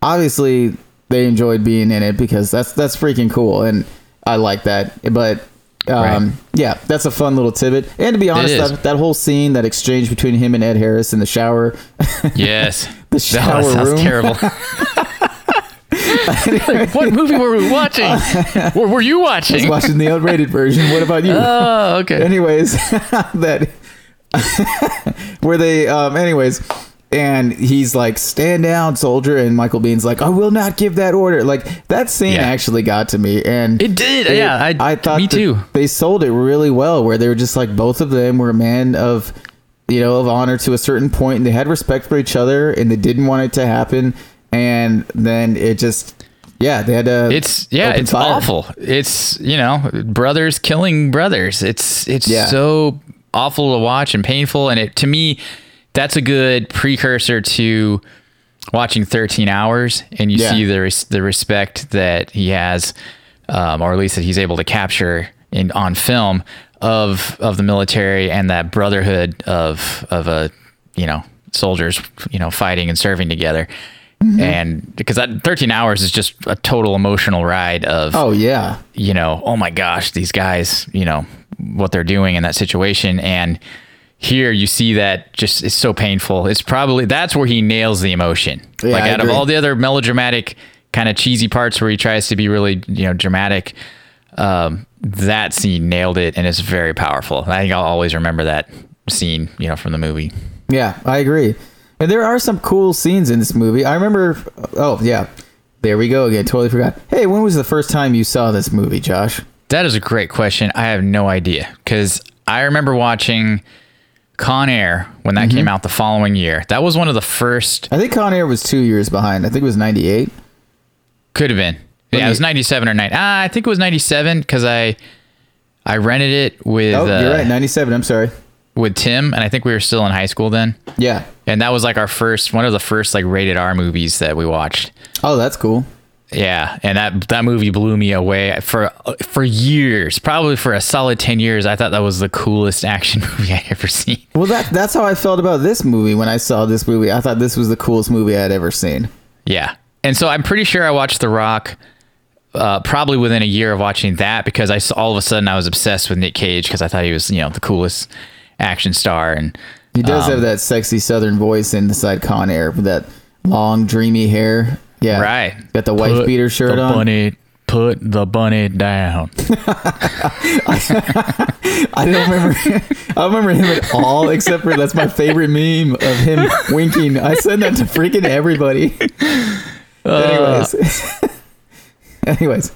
obviously they enjoyed being in it because that's that's freaking cool and I like that, but. Um, Right. Yeah, that's a fun little tidbit. And to be honest, that, that whole scene, that exchange between him and Ed Harris in the shower, yes The shower that room. terrible Like, what movie were we watching were you watching watching the unrated version. What about you? oh okay anyways that where they um anyways and he's like stand down soldier and Michael Biehn's like i will not give that order like that scene Yeah. actually got to me and It did, yeah, I- I thought me too. they sold it really well where they were just like both of them were men of you know of honor to a certain point and they had respect for each other and they didn't want it to happen and then it just yeah they had to it's yeah it's fire. awful it's you know brothers killing brothers it's it's Yeah. so awful to watch and painful and it to me that's a good precursor to watching 13 hours and you Yeah. see the res- the respect that he has um, or at least that he's able to capture in on film of of the military and that brotherhood of of a you know soldiers you know fighting and serving together Mm-hmm. and because that 13 hours is just a total emotional ride of oh yeah you know oh my gosh these guys you know what they're doing in that situation and here you see that just it's so painful it's probably that's where he nails the emotion Yeah, like I out agree. of all the other melodramatic kind of cheesy parts where he tries to be really you know dramatic um, that scene nailed it and it's very powerful i think i'll always remember that scene you know from the movie Yeah, I agree. And there are some cool scenes in this movie. I remember. Oh yeah, there we go again. Totally forgot. Hey, when was the first time you saw this movie, Josh? That is a great question. I have no idea because I remember watching Con Air when that Mm-hmm. came out the following year. That was one of the first. I think Con Air was two years behind. I think it was '98. Could have been. Yeah, it was ninety seven or nine. Ah, I think it was ninety seven because I I rented it with Oh, you're uh, right. 97. I'm sorry. with Tim, and I think we were still in high school then. Yeah. And that was like our first one of the first like rated R movies that we watched. Oh, that's cool. Yeah, and that that movie blew me away for for years, probably for a solid ten years. I thought that was the coolest action movie I ever seen. Well, that that's how I felt about this movie when I saw this movie. I thought this was the coolest movie I'd ever seen. Yeah, and so I'm pretty sure I watched The Rock. Uh, probably within a year of watching that, because I saw, all of a sudden I was obsessed with Nick Cage because I thought he was you know the coolest action star, and He does Um, have that sexy Southern voice inside Con Air with that long, dreamy hair. Yeah, right, Got the wife Put beater shirt the on. Bunny, put the bunny down. I don't remember. I remember him at all, except for that's my favorite meme of him winking. I send that to freaking everybody. Uh. Anyways, anyways,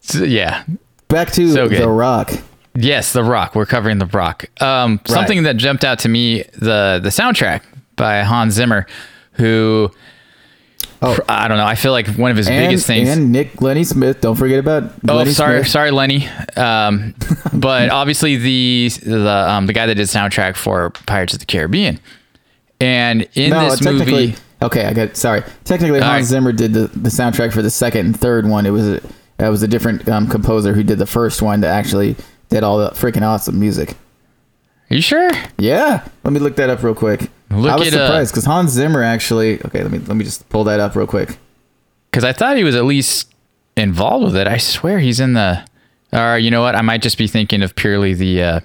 So, yeah, back to So. The Rock. Yes, The Rock. We're covering The Rock. Um, Something that jumped out to me the the soundtrack by Hans Zimmer, who Oh. I don't know. I feel like one of his And, biggest things. and Nick Glennie-Smith. Don't forget about. oh, Lenny sorry, Smith. sorry, Lenny. Um, but obviously the the um, the guy that did soundtrack for Pirates of the Caribbean, and in No, this technically. movie, Okay, I got. Sorry. Technically, Hans right. Zimmer did the, the soundtrack for the second and third one. It was a that was a different um, composer who did the first one that actually did all the freaking awesome music. are you sure? Yeah, let me look that up real quick. Look I was surprised because Hans Zimmer actually. Okay, let me let me just pull that up real quick. Because I thought he was at least involved with it. I swear he's in the. Or you know what? I might just be thinking of purely the uh,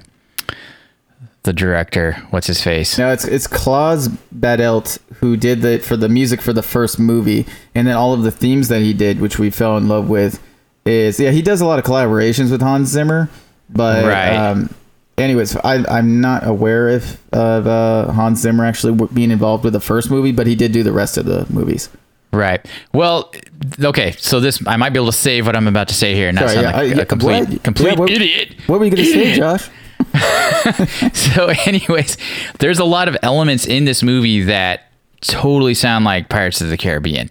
the director. What's his face? No, it's it's Klaus Badelt who did the for the music for the first movie, and then all of the themes that he did, which we fell in love with, is yeah he does a lot of collaborations with Hans Zimmer, but Right. um, anyways, I I'm not aware of of uh, Hans Zimmer actually being involved with the first movie, but he did do the rest of the movies. Right. Well, okay. So this I might be able to save what I'm about to say here, and not Sorry, sound yeah, like I- a complete what? complete Yeah, what- idiot. What were you gonna say, Josh? So, anyways, there's a lot of elements in this movie that totally sound like Pirates of the Caribbean,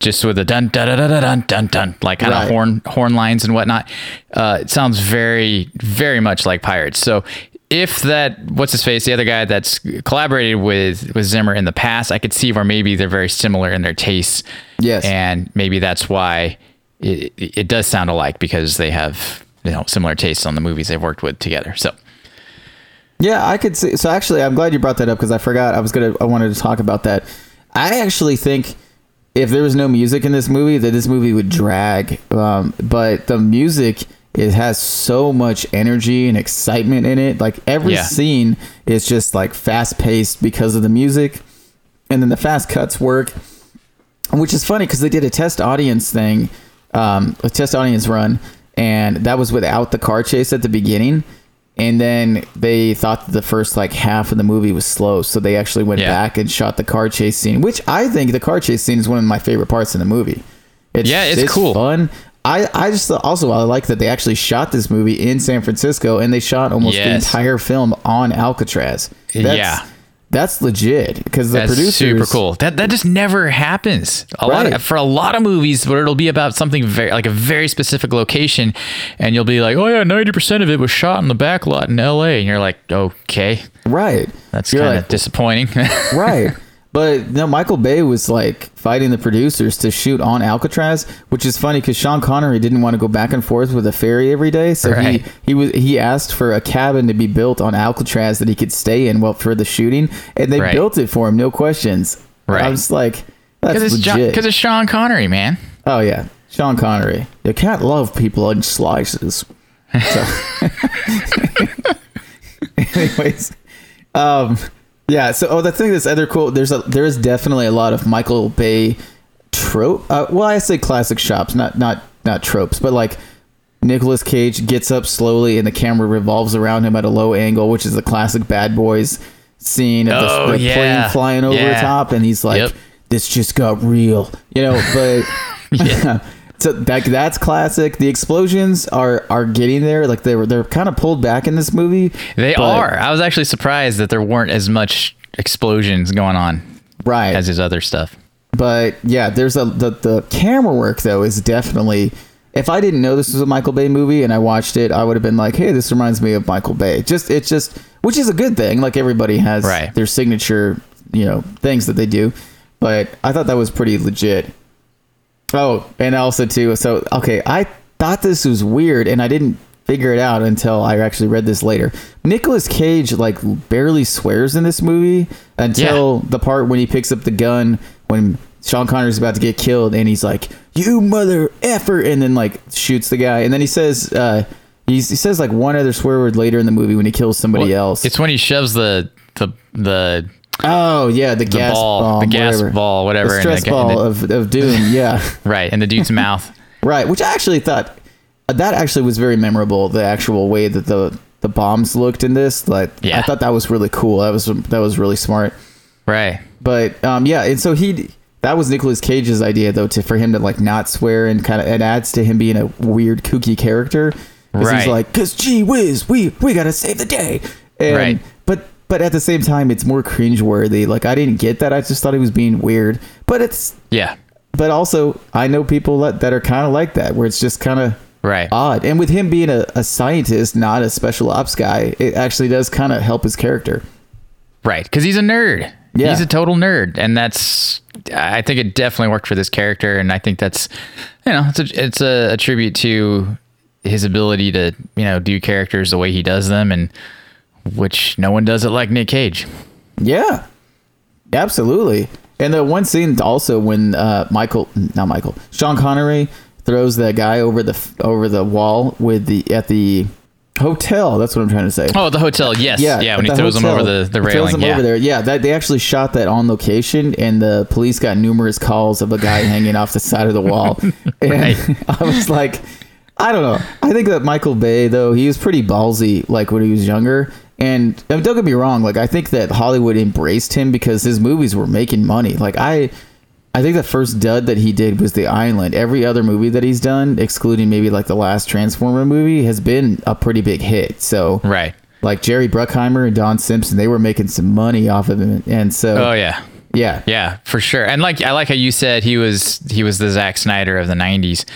just with the dun dun dun dun dun dun dun, like kind Right. of horn horn lines and whatnot. Uh, it sounds very very much like Pirates. So. If that, what's his face, the other guy that's collaborated with with Zimmer in the past, I could see where maybe they're very similar in their tastes. Yes. and maybe that's why it, it it does sound alike because they have you know similar tastes on the movies they've worked with together. So Yeah, I could see. So actually, I'm glad you brought that up because I forgot. I was gonna. I wanted to talk about that. I actually think if there was no music in this movie, that this movie would drag. Um, but the music it has so much energy and excitement in it. Like every Yeah. scene is just like fast paced because of the music, and then the fast cuts work, which is funny because they did a test audience thing, um, a test audience run, and that was without the car chase at the beginning. And then they thought that the first like half of the movie was slow, so they actually went Yeah. back and shot the car chase scene, which I think the car chase scene is one of my favorite parts in the movie. It's, Yeah, it's cool. fun. I, I just also I like that they actually shot this movie in San Francisco and they shot almost the entire film on Alcatraz. That's, Yeah. That's legit because the That's producers super cool. That that just never happens. A lot of, for a lot of movies where it'll be about something very like a very specific location, and you'll be like, oh yeah, ninety percent of it was shot in the back lot in L.A. And you're like, okay, right. that's kind of like, disappointing. right. But no, Michael Bay was like fighting the producers to shoot on Alcatraz, which is funny because Sean Connery didn't want to go back and forth with a ferry every day, so Right. he he was he asked for a cabin to be built on Alcatraz that he could stay in well for the shooting, and they Right. built it for him, no questions. Right. I was like, that's Because it's legit. because it's Sean Connery, man. oh yeah, Sean Connery. You can't love people in slices. So, anyways, um, yeah. So, oh, the thing that's other cool. There's a there is definitely a lot of Michael Bay trope. Uh, well, I say classic shops, not not not tropes, but like Nicolas Cage gets up slowly and the camera revolves around him at a low angle, which is the classic Bad Boys scene of Oh, the, the yeah. plane flying over Yeah. the top, and he's like, Yep. "This just got real," you know. But so that that's classic. The explosions are are getting there. Like they were they're kind of pulled back in this movie. They are. I was actually surprised that there weren't as much explosions going on right. as his other stuff. but yeah, there's a the, the camera work though is definitely if I didn't know this was a Michael Bay movie and I watched it, I would have been like, "Hey, this reminds me of Michael Bay." Just it's just, which is a good thing. Like everybody has Right. their signature, you know, things that they do. But I thought that was pretty legit. Oh, and also too. So okay, I thought this was weird, and I didn't figure it out until I actually read this later. Nicolas Cage like barely swears in this movie until the part when he picks up the gun when Sean Connery's about to get killed, and he's like, "You mother effer," and then like shoots the guy, and then he says, uh, he's, he says like one other swear word later in the movie when he kills somebody else. It's when he shoves the the the oh yeah, the, the gas ball, the gas whatever. ball, whatever, the stress the- in ball the- of, of doom. Yeah. right in the dude's mouth. Right, which I actually thought that actually was very memorable. The actual way that the the bombs looked in this, like Yeah. I thought that was really cool. That was that was really smart. Right. But um, yeah, and so he that was Nicolas Cage's idea though to for him to like not swear and kind of it adds to him being a weird kooky character. 'Cause Right. He's like, cause gee whiz, we we gotta save the day. And, Right. But at the same time, it's more cringeworthy. Like I didn't get that. I just thought he was being weird. But it's Yeah. but also I know people that, that are kind of like that, where it's just kind of Right. odd. And with him being a, a scientist, not a special ops guy, it actually does kind of help his character. Right, because he's a nerd. Yeah. He's a total nerd, and that's. I think it definitely worked for this character, and I think that's, you know, it's a it's a, a tribute to his ability to you know do characters the way he does them, and which no one does it like Nick Cage. Yeah, absolutely. And the one scene also when uh, Michael, not Michael, Sean Connery throws that guy over the over the wall with the at the hotel. That's what I'm trying to say. Oh, the hotel, yes, yeah, at when he throws him over the the He throws railing, him yeah, over there. Yeah, that they actually shot that on location, and the police got numerous calls of a guy hanging off the side of the wall. And Right. I was like, I don't know. I think that Michael Bay though he was pretty ballsy, like when he was younger. And I mean, don't get me wrong, like I think that Hollywood embraced him because his movies were making money. Like I. I think the first dud that he did was The Island. Every other movie that he's done, excluding maybe like the last Transformer movie, has been a pretty big hit. So, right. like Jerry Bruckheimer and Don Simpson, they were making some money off of him, and so Oh yeah, yeah, yeah, for sure. And like I like how you said he was he was the Zack Snyder of the '90s,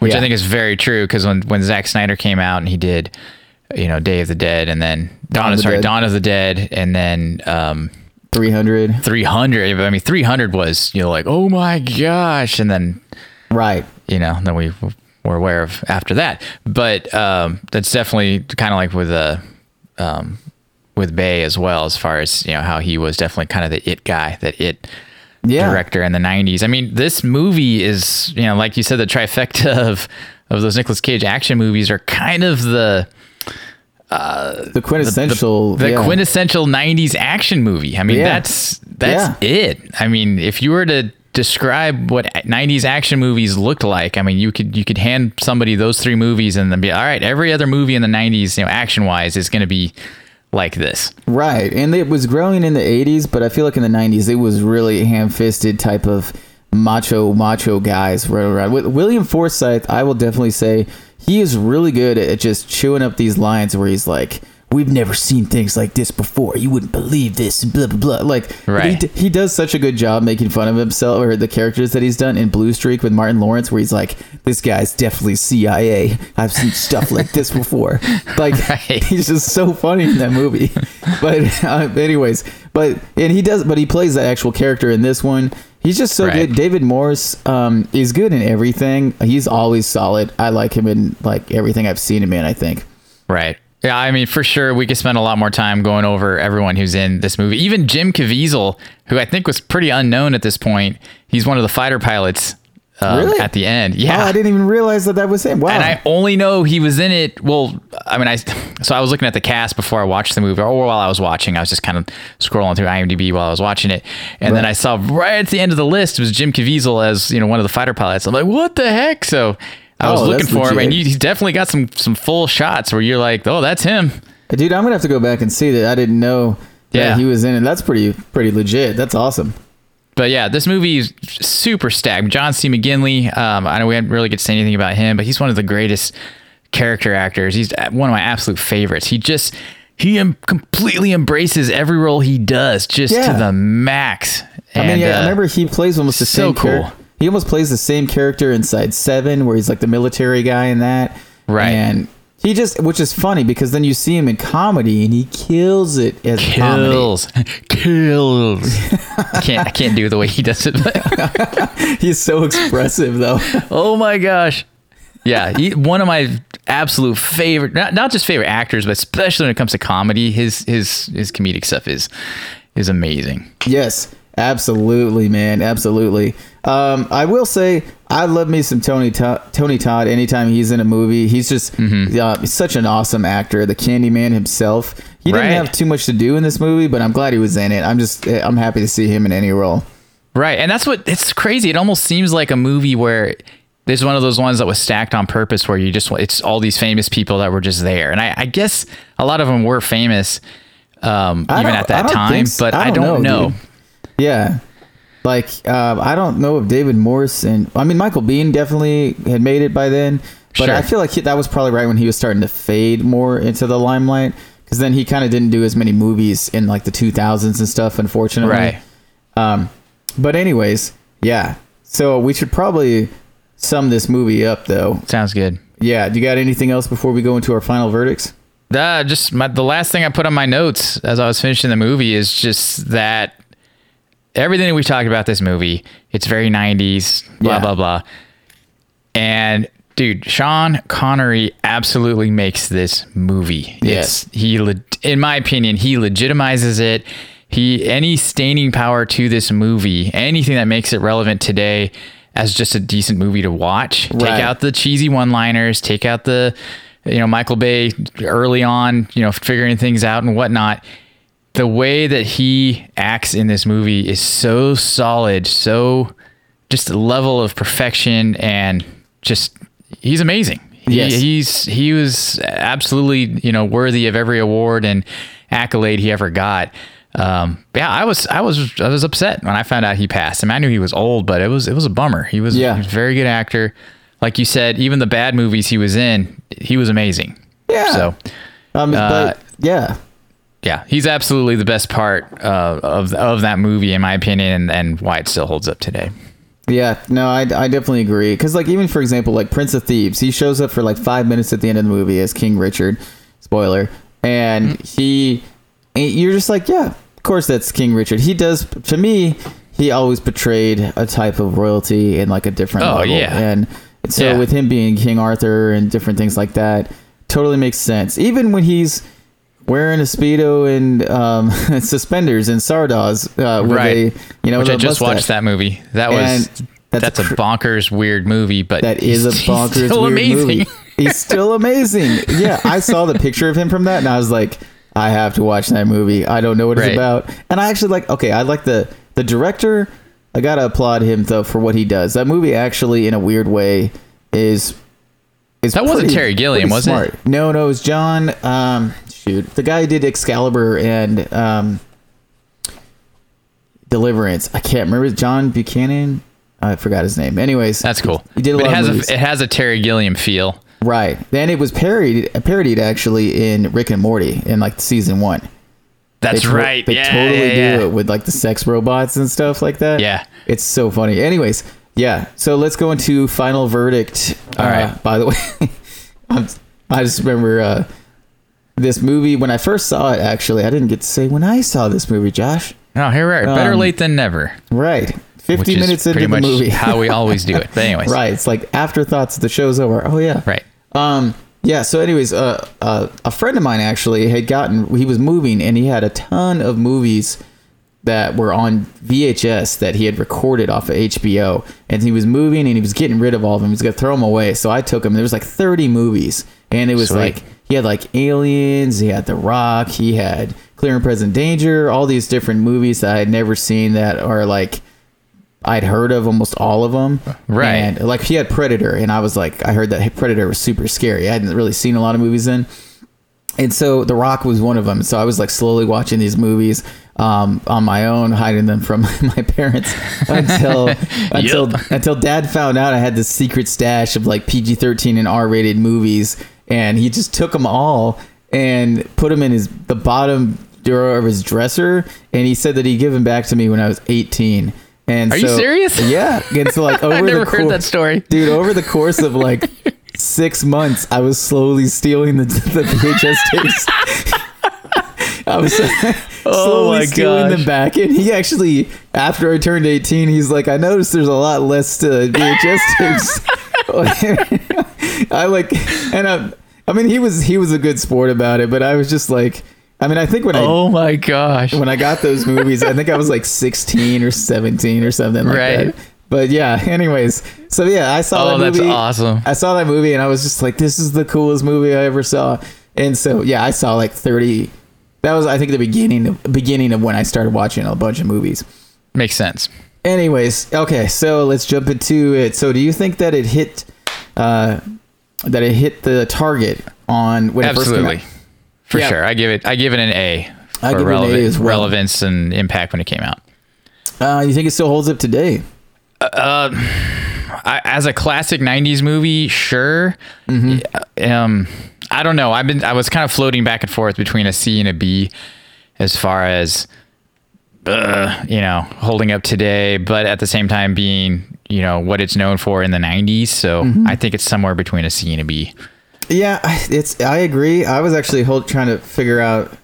which Yeah. I think is very true because when when Zack Snyder came out and he did, you know, Day of the Dead, and then Dawn, of of the sorry, Dead. Dawn of the Dead, and then um, three hundred, 300. I mean, 300 was you know like oh my gosh, and then right? you know then we were aware of after that. But um, that's definitely kind of like with uh, um, with Bay as well, as far as you know how he was definitely kind of the it guy, that it Yeah, director in the 90s. I mean, this movie is, you know, like you said, the trifecta of of those Nicolas Cage action movies are kind of the Uh, the quintessential, the yeah. quintessential 90s action movie. I mean, Yeah. that's that's it. I mean, if you were to describe what 90s action movies looked like, I mean, you could you could hand somebody those three movies and then be all right, every other movie in the 90s, you know, action-wise is going to be like this. right? And it was growing in the '80s, but I feel like in the '90s it was really ham-fisted type of macho macho guys running around. With William Forsythe, I will definitely say he is really good at just chewing up these lines where he's like. We've never seen things like this before. You wouldn't believe this. Blah blah blah. Like Right. he, he does such a good job making fun of himself or the characters that he's done in Blue Streak with Martin Lawrence, where he's like, "This guy's definitely CIA. I've seen stuff like this before." Like Right. he's just so funny in that movie. But uh, anyways, but and he does, but he plays that actual character in this one. He's just so Right. good. David Morse um, is good in everything. He's always solid. I like him in like everything I've seen him in. I think. Right. Yeah, I mean, for sure, we could spend a lot more time going over everyone who's in this movie. Even Jim Caviezel, who I think was pretty unknown at this point. He's one of the fighter pilots um, Really? at the end. Oh, Yeah. I didn't even realize that that was him. Wow. and I only know he was in it. Well, I mean, I so I was looking at the cast before I watched the movie, or while I was watching, I was just kind of scrolling through IMDb while I was watching it, and then I saw right at the end of the list was Jim Caviezel as you know one of the fighter pilots. I'm like, what the heck? So I was Oh, looking that's for him, and you, he's definitely got some some full shots where you're like, oh, that's him. Dude, I'm gonna have to go back and see that. I didn't know that Yeah. he was in it. That's pretty pretty legit. That's awesome. But yeah, this movie is super stacked. John C. McGinley. Um, I know we didn't really get to say anything about him, but he's one of the greatest character actors. He's one of my absolute favorites. He just he em- completely embraces every role he does, just Yeah. to the max. I mean, And, yeah, I uh, remember he plays almost the so same char- cool. he almost plays the same character inside Seven, where he's like the military guy in that. Right. And he just, which is funny because then you see him in comedy and he kills it as comedy. Kills, kills. I can't I can't do the way he does it. He's so expressive though. oh my gosh, yeah, he, one of my absolute favorite, not not just favorite actors, but especially when it comes to comedy, his his his comedic stuff is is amazing. Yes, absolutely, man, absolutely. Um, I will say I love me some Tony Todd, Tony Todd. Anytime he's in a movie, he's just Mm-hmm. uh, he's such an awesome actor. The Candyman himself. He didn't have too much to do in this movie, but I'm glad he was in it. I'm just I'm happy to see him in any role. Right. And that's what it's crazy. It almost seems like a movie where there's one of those ones that was stacked on purpose where you just, it's all these famous people that were just there. And I, I guess a lot of them were famous um, even at that time, think s- but I I don't don't, know, know. Yeah. Like, uh, I don't know if David Morse and I mean Michael Biehn definitely had made it by then, but Sure. I feel like he, that was probably right when he was starting to fade more into the limelight because then he kind of didn't do as many movies in like the 2000s and stuff, unfortunately. Right. Um, but anyways, yeah. So we should probably sum this movie up though. Sounds good. Yeah. Do you got anything else before we go into our final verdicts? Uh, just my, the last thing I put on my notes as I was finishing the movie is just that everything we talked about this movie, it's very 90s, blah, Yeah. blah, blah. And dude, Sean Connery absolutely makes this movie. Yes. It's, he, le- in my opinion, he legitimizes it. He, any staining power to this movie, anything that makes it relevant today as just a decent movie to watch, Right. take out the cheesy one liners, take out the, you know, Michael Bay early on, you know, figuring things out and whatnot. The way that he acts in this movie is so solid, so just a level of perfection and just he's amazing. He, he's he was absolutely you know worthy of every award and accolade he ever got. Um, yeah, I was I was I was upset when I found out he passed. I mean, I knew he was old, but it was it was a bummer. He was, Yeah. he was a very good actor. Like you said, even the bad movies he was in, he was amazing. Yeah. So Um, Uh, but yeah. Yeah, he's absolutely the best part uh, of of that movie, in my opinion, and, and why it still holds up today. Yeah, no, I, I definitely agree. Because, like, even for example, like Prince of Thieves, he shows up for like five minutes at the end of the movie as King Richard. Spoiler. And Mm-hmm. he, and you're just like, yeah, of course that's King Richard. He does, to me, he always portrayed a type of royalty in like a different Oh, level. yeah. And so Yeah. with him being King Arthur and different things like that, totally makes sense. Even when he's wearing a speedo and um, suspenders and sardas uh, Right. a you know Which I just mustache. watched that movie. That was And that's that's, a a, bonkers weird movie, but That is a bonkers still weird amazing. movie. He's still amazing. Yeah, I saw the picture of him from that, and I was like, I have to watch that movie. I don't know what it's Right. about, and I actually like. Okay, I like the the director. I gotta applaud him though for what he does. That movie actually, in a weird way, is is That wasn't Terry Gilliam, pretty was it? No, no, it was John. Um, shoot, the guy did Excalibur and um, Deliverance. I can't remember. John Buchanan. I forgot his name. Anyways, That's cool. He did a lot it has of movies. a it has a Terry Gilliam feel. Right. Then it was parodied parodied actually in Rick and Morty in like season one. That's They to- right. They yeah, totally yeah, yeah. do it with like the sex robots and stuff like that. Yeah. It's so funny. Anyways, yeah. So let's go into final verdict. All Uh, right. By the way, I just remember uh, this movie when I first saw it. Actually, I didn't get to say when I saw this movie, Josh. No, here we are. Better Um, late than never. Right. Which Fifty is minutes into pretty the much movie. how we always do it. But anyways, right. It's like afterthoughts. The show's over. Oh yeah. right. Um. Yeah. So, anyways, uh, uh, a friend of mine actually had gotten. He was moving, and he had a ton of movies that were on VHS that he had recorded off of HBO, and he was moving, and he was getting rid of all of them. He was gonna throw them away. So I took him. There was like thirty movies, and it was Sweet. like he had like Aliens, he had The Rock, he had Clear and Present Danger, all these different movies that I had never seen that are like. I'd heard of almost all of them. Right. And like he had Predator, and I was like, I heard that Predator was super scary. I hadn't really seen a lot of movies then. And so The Rock was one of them. So I was like slowly watching these movies um, on my own, hiding them from my parents until until until Dad found out I had this secret stash of like PG thirteen and R rated movies, and he just took them all and put them in his the bottom drawer of his dresser, and he said that he'd give them back to me when I was eighteen. And Are you serious? Yeah. And so like over I never the heard cour- that story. dude. Over the course of like six months, I was slowly stealing the, the VHS tapes. I was oh slowly Oh my stealing them back, and he actually, after I turned eighteen, he's like, "I noticed there's a lot less to VHS tapes." I like, and I, I mean, he was he was a good sport about it, but I was just like, I mean, I think when I Oh my gosh. when I got those movies, I think I was like 16 or 17 or something like Right. that. But yeah, anyways, so yeah, I saw Oh, that that's movie. awesome. I saw that movie and I was just like, this is the coolest movie I ever saw. And so yeah, I saw like 30. That was I think the beginning of beginning of when I started watching a bunch of movies. Makes sense. Anyways, okay, so let's jump into it. So do you think that it hit uh that it hit the target on when it first came out? For Yeah. sure. I give it I give it an A I for give it an A as well. relevance and impact when it came out. Uh, you think it still holds up today? I, as a classic 90s movie, sure. Mm-hmm. Um I don't know. I've been I was kind of floating back and forth between a C and a B as far as uh, you know, holding up today, but at the same time being, you know, what it's known for in the 90s. So Mm-hmm. I think it's somewhere between a C and a B. Yeah, I- it's. I agree. I was actually hold, trying to figure out.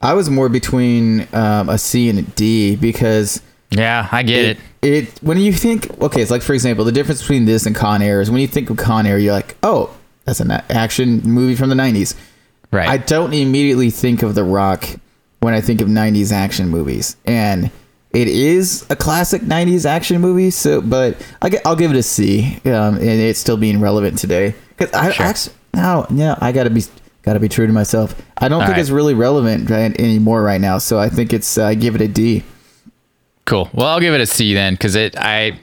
I was more between um, a C and a D because Yeah, I get it. it when you think okay, it's like for example, the difference between this and Con Air is when you think of Con Air, you're like, oh, that's an action movie from the '90s. Right. I don't immediately think of The Rock when I think of '90s action movies, and it is a classic '90s action movie. So, but I get, I'll give it a C, um, and it's still being relevant today. Because I Sure. actually, no, yeah, I gotta be gotta be true to myself. I don't All think right. it's really relevant right, anymore right now. So I think it's uh, I give it a D. Cool. Well, I'll give it a C then, because it. I.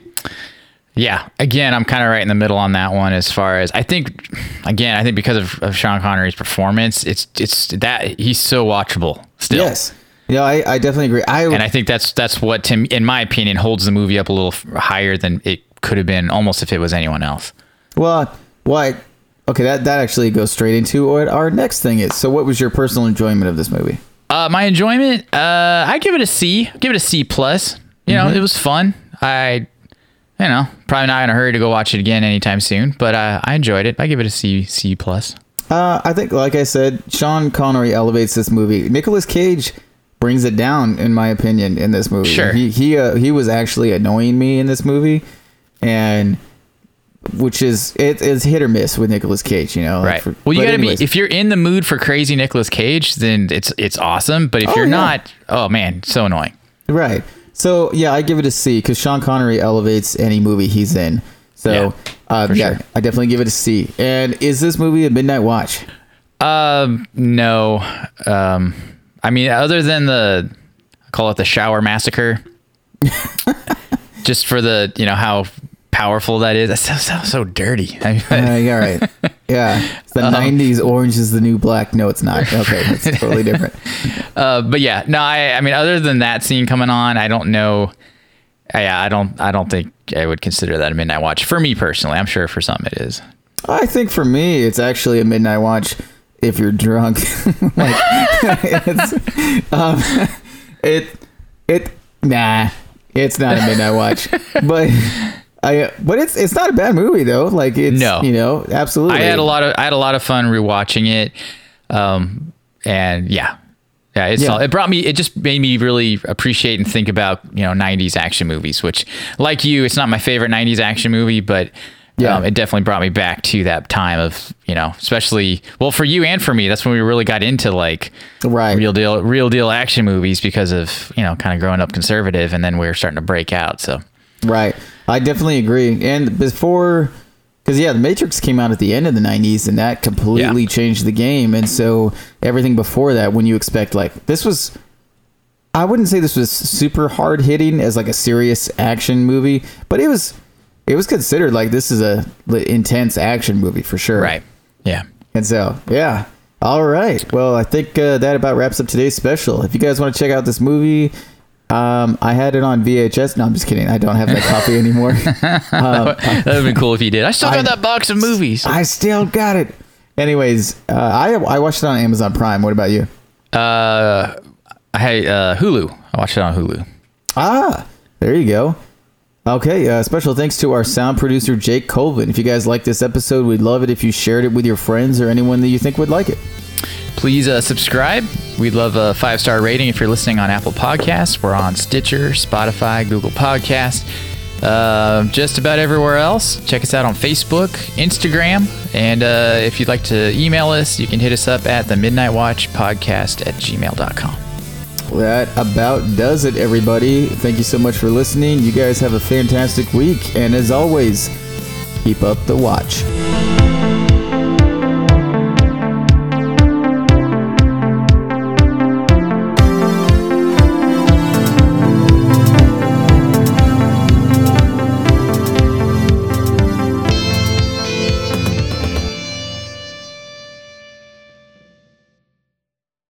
Yeah. Again, I'm kind of right in the middle on that one. As far as I think, again, I think because of, of Sean Connery's performance, it's it's that he's so watchable still. Yes, yeah, I, I definitely agree. I And I think that's that's what, Tim in my opinion, holds the movie up a little higher than it could have been, almost if it was anyone else. Well, why? Okay, that that actually goes straight into what our next thing is. So, what was your personal enjoyment of this movie? Uh, my enjoyment, uh, I give it a C. Give it a C plus. You know, Mm-hmm. it was fun. I, you know, probably not in a hurry to go watch it again anytime soon, but uh, I enjoyed it. I give it a C C plus. Uh, I think, like I said, Sean Connery elevates this movie. Nicolas Cage brings it down, in my opinion, in this movie. Sure. he he uh, he was actually annoying me in this movie, and which is it is hit or miss with Nicolas Cage. You know, like Right. for- well, you got to be if you're in the mood for crazy Nicolas Cage, then it's it's awesome. But if Oh, you're yeah. not, oh man, so annoying. Right. So yeah, I give it a C because Sean Connery elevates any movie he's in. So Yeah, uh, yeah, sure. I definitely give it a C. And is this movie a midnight watch? Um, no. Um, I mean, other than the I call it the shower massacre, just for the you know how powerful that is. That sounds, sounds so dirty. I mean, Uh, yeah, right. Yeah, it's the Um, '90s. Orange is the new black. No, it's not. Okay, it's totally different. uh, but yeah, no. I, I mean, other than that scene coming on, I don't know. Yeah, I don't. I don't think I would consider that a midnight watch for me personally. I'm sure for some it is. I think for me, it's actually a midnight watch if you're drunk. like, it's, um, it, it, nah, it's not a midnight watch. But I, but it's it's not a bad movie though. Like it's No. you know, absolutely. I had a lot of I had a lot of fun rewatching it, um, and yeah, yeah, it's Yeah. all, it brought me. It just made me really appreciate and think about you know '90s action movies. Which, like you, it's not my favorite '90s action movie, but Yeah. um, it definitely brought me back to that time of you know, especially well for you and for me. That's when we really got into like Right. real deal, real deal action movies because of you know kind of growing up conservative, and then we were starting to break out. So Right. I definitely agree. And before, because yeah, The Matrix came out at the end of the '90s, and that completely Yeah. changed the game. And so everything before that, when you expect like this was, I wouldn't say this was super hard hitting as like a serious action movie, but it was. It was considered like this is a intense action movie for sure. right, yeah. And so, yeah. All right. Well, I think uh, that about wraps up today's special. If you guys want to check out this movie, um, I had it on VHS. No, I'm just kidding. I don't have that copy anymore. that would have been cool if you did. I still got I- that box of movies. I still got it. Anyways, uh, I I watched it on Amazon Prime. What about you? Uh, I had uh, Hulu. I watched it on Hulu. Ah, there you go. Okay, uh, special thanks to our sound producer, Jake Colvin. If you guys like this episode, we'd love it if you shared it with your friends or anyone that you think would like it. Please uh, subscribe. We'd love a five star rating if you're listening on Apple Podcasts. We're on Stitcher, Spotify, Google Podcasts, uh, just about everywhere else. Check us out on Facebook, Instagram, and uh, if you'd like to email us, you can hit us up at the Midnight Watch Podcast at gmail.com. That about does it, everybody. Thank you so much for listening. You guys have a fantastic week. And as always, keep up the watch.